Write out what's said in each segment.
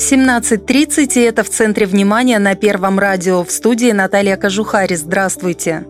17.30, и это в центре внимания на Первом радио. В студии Наталья Кожухари. Здравствуйте.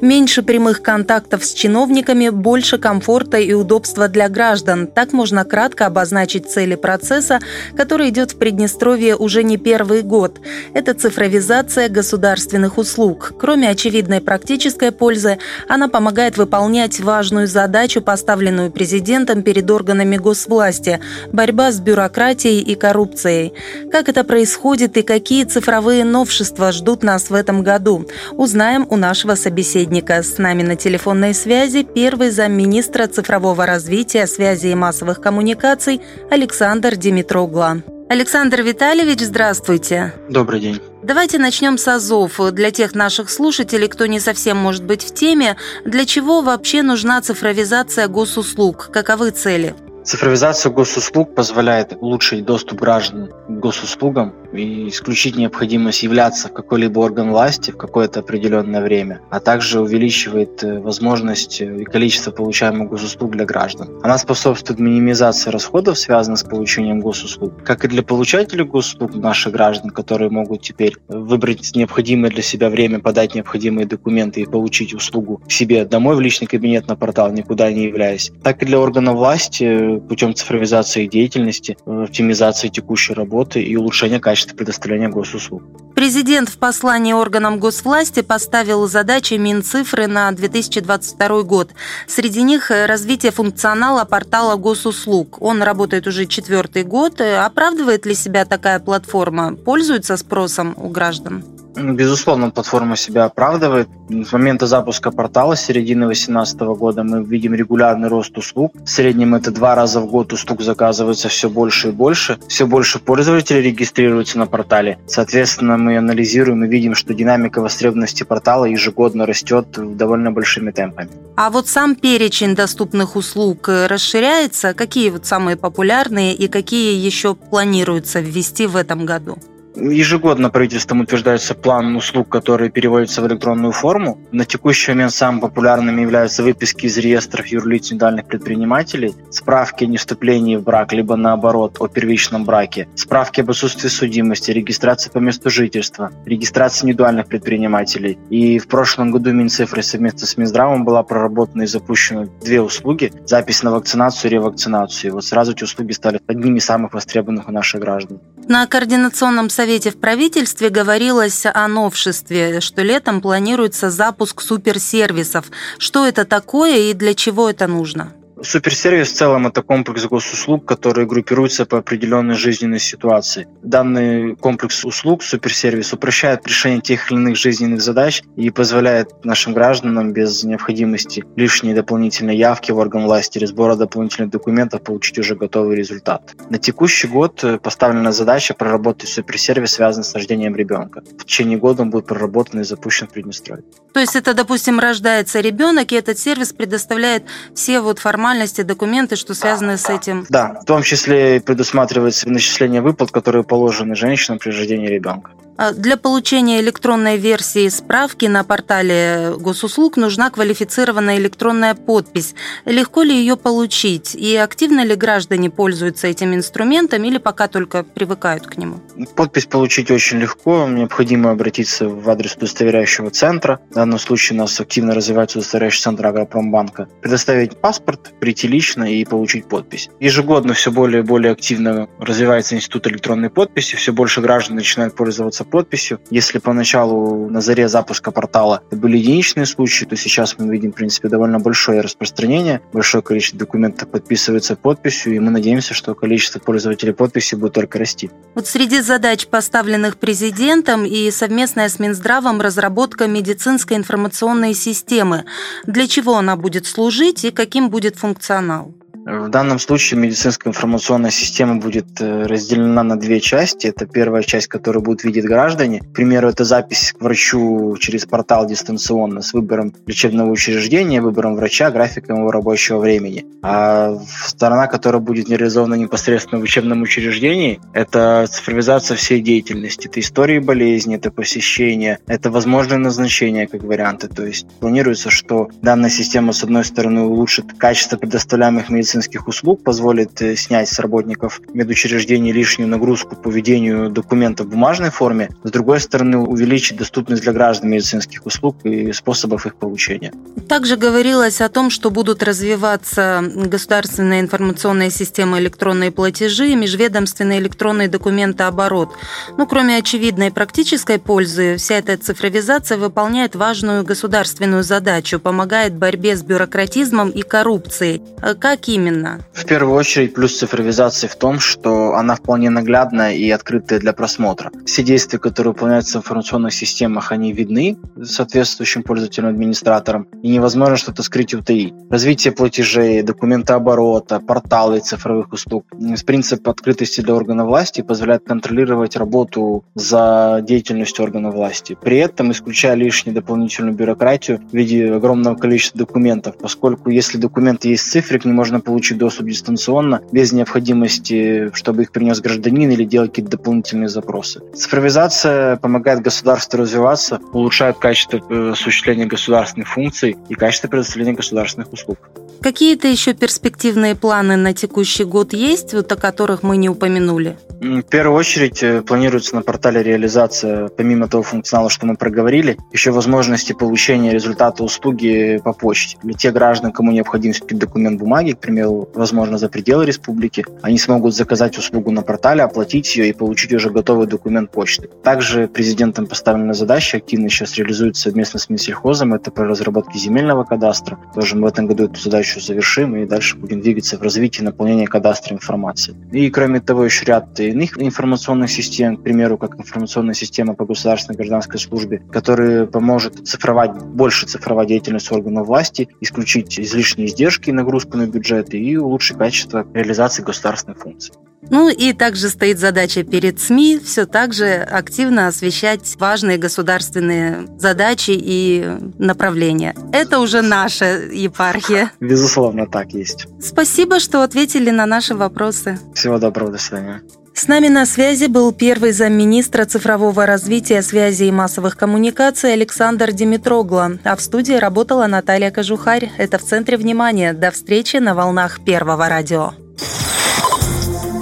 Меньше прямых контактов с чиновниками, больше комфорта и удобства для граждан. Так можно кратко обозначить цели процесса, который идет в Приднестровье уже не первый год. Это цифровизация государственных услуг. Кроме очевидной практической пользы, она помогает выполнять важную задачу, поставленную президентом перед органами госвласти – борьба с бюрократией и коррупцией. Как это происходит и какие цифровые новшества ждут нас в этом году, узнаем у нашего собеседника. С нами на телефонной связи первый замминистра цифрового развития, связи и массовых коммуникаций Александр Димитрогла. Александр Витальевич, здравствуйте. Добрый день. Давайте начнем с АЗОВ. Для тех наших слушателей, кто не совсем может быть в теме, для чего вообще нужна цифровизация госуслуг? Каковы цели? Цифровизация госуслуг позволяет улучшить доступ граждан к госуслугам и исключить необходимость являться в какой-либо орган власти в какое-то определенное время, а также увеличивает э, возможность э, и количество получаемых госуслуг для граждан. Она способствует минимизации расходов, связанных с получением госуслуг, как и для получателей госуслуг, наших граждан, которые могут теперь выбрать необходимое для себя время, подать необходимые документы и получить услугу к себе домой в личный кабинет на портал, никуда не являясь, так и для органов власти путем цифровизации деятельности, оптимизации текущей работы и улучшения качества предоставления госуслуг. Президент в послании органам госвласти поставил задачи Минцифры на 2022 год. Среди них развитие функционала портала госуслуг. Он работает уже четвертый год. Оправдывает ли себя такая платформа? Пользуется спросом у граждан? Безусловно, платформа себя оправдывает. С момента запуска портала с середины 2018 года мы видим регулярный рост услуг. В среднем это два раза в год услуг заказывается все больше и больше. Все больше пользователей регистрируются на портале. Соответственно, мы анализируем и видим, что динамика востребованности портала ежегодно растет довольно большими темпами. А вот сам перечень доступных услуг расширяется? Какие вот самые популярные и какие еще планируется ввести в этом году? Ежегодно правительством утверждается план услуг, которые переводятся в электронную форму. На текущий момент самыми популярными являются выписки из реестров юрлиц индивидуальных предпринимателей, справки о невступлении в брак, либо наоборот, о первичном браке, справки об отсутствии судимости, регистрация по месту жительства, регистрация индивидуальных предпринимателей. И в прошлом году Минцифры совместно с Минздравом была проработана и запущена две услуги – запись на вакцинацию и ревакцинацию. И вот сразу эти услуги стали одними из самых востребованных у наших граждан. На координационном совете в правительстве говорилось о новшестве, что летом планируется запуск суперсервисов. Что это такое и для чего это нужно? Суперсервис в целом это комплекс госуслуг, которые группируются по определенной жизненной ситуации. Данный комплекс услуг, суперсервис, упрощает решение тех или иных жизненных задач и позволяет нашим гражданам без необходимости лишней дополнительной явки в орган власти или сбора дополнительных документов получить уже готовый результат. На текущий год э, поставлена задача проработать суперсервис, связанный с рождением ребенка. В течение года он будет проработан и запущен в Приднестровье. То есть это, допустим, рождается ребенок, и этот сервис предоставляет все вот форматы формальности, документы, что связаны с этим? Да, в том числе предусматривается начисление выплат, которые положены женщинам при рождении ребенка. А для получения электронной версии справки на портале госуслуг нужна квалифицированная электронная подпись. Легко ли ее получить? И активно ли граждане пользуются этим инструментом или пока только привыкают к нему? Подпись получить очень легко. Необходимо обратиться в адрес удостоверяющего центра. В данном случае у нас активно развивается удостоверяющий центр Агропромбанка. Предоставить паспорт, прийти лично и получить подпись. Ежегодно все более и более активно развивается институт электронной подписи. Все больше граждан начинают пользоваться подписью. Если поначалу на заре запуска портала это были единичные случаи, то сейчас мы видим, в принципе, довольно большое распространение. Большое количество документов подписывается подписью, и мы надеемся, что количество пользователей подписи будет только расти. Вот среди задач, поставленных президентом и совместная с Минздравом разработка медицинской информационной системы. Для чего она будет служить и каким будет функционал? В данном случае медицинская информационная система будет э, разделена на две части. Это первая часть, которую будут видеть граждане. К примеру, это запись к врачу через портал дистанционно с выбором лечебного учреждения, выбором врача, графиком его рабочего времени. А сторона, которая будет реализована непосредственно в учебном учреждении, это цифровизация всей деятельности. Это истории болезни, это посещение, это возможные назначения как варианты. То есть планируется, что данная система, с одной стороны, улучшит качество предоставляемых медицинских услуг, позволит э, снять с работников медучреждений лишнюю нагрузку по ведению документов в бумажной форме, с другой стороны, увеличить доступность для граждан медицинских услуг и способов их получения. Также говорилось о том, что будут развиваться государственная информационная система электронные платежи и межведомственный электронный документооборот. Ну, кроме очевидной практической пользы, вся эта цифровизация выполняет важную государственную задачу, помогает борьбе с бюрократизмом и коррупцией. А как именно? В первую очередь плюс цифровизации в том, что она вполне наглядная и открытая для просмотра. Все действия, которые выполняются в информационных системах, они видны соответствующим пользователям, администраторам, и невозможно что-то скрыть и утаить. Развитие платежей, документооборота, порталы цифровых услуг. Принцип открытости для органов власти позволяет контролировать работу за деятельностью органов власти, при этом исключая лишнюю дополнительную бюрократию в виде огромного количества документов, поскольку если документы есть цифры, к ним можно получить доступ дистанционно, без необходимости, чтобы их принес гражданин или делать какие-то дополнительные запросы. Цифровизация помогает государству развиваться, улучшает качество э, осуществления государственных функций и качество предоставления государственных услуг. Какие-то еще перспективные планы на текущий год есть, вот о которых мы не упомянули? В первую очередь э, планируется на портале реализация, помимо того функционала, что мы проговорили, еще возможности получения результата услуги по почте. Для тех граждан, кому необходим документ бумаги, к примеру, возможно, за пределы республики, они смогут заказать услугу на портале, оплатить ее и получить уже готовый документ почты. Также президентом поставлена задача, активно сейчас реализуется совместно с Минсельхозом, это по разработке земельного кадастра. Тоже мы в этом году эту задачу завершим и дальше будем двигаться в развитии наполнения кадастра информации. И кроме того, еще ряд иных информационных систем, к примеру, как информационная система по государственной гражданской службе, которая поможет цифровать, больше цифровать деятельность органов власти, исключить излишние издержки и нагрузку на бюджет и улучшить качество реализации государственных функций. Ну и также стоит задача перед СМИ все так же активно освещать важные государственные задачи и направления. Это уже наша епархия. Безусловно, так есть. Спасибо, что ответили на наши вопросы. Всего доброго, до свидания. С нами на связи был первый замминистра цифрового развития, связи и массовых коммуникаций Александр Димитрогло, а в студии работала Наталья Кожухарь. Это в центре внимания. До встречи на волнах Первого радио.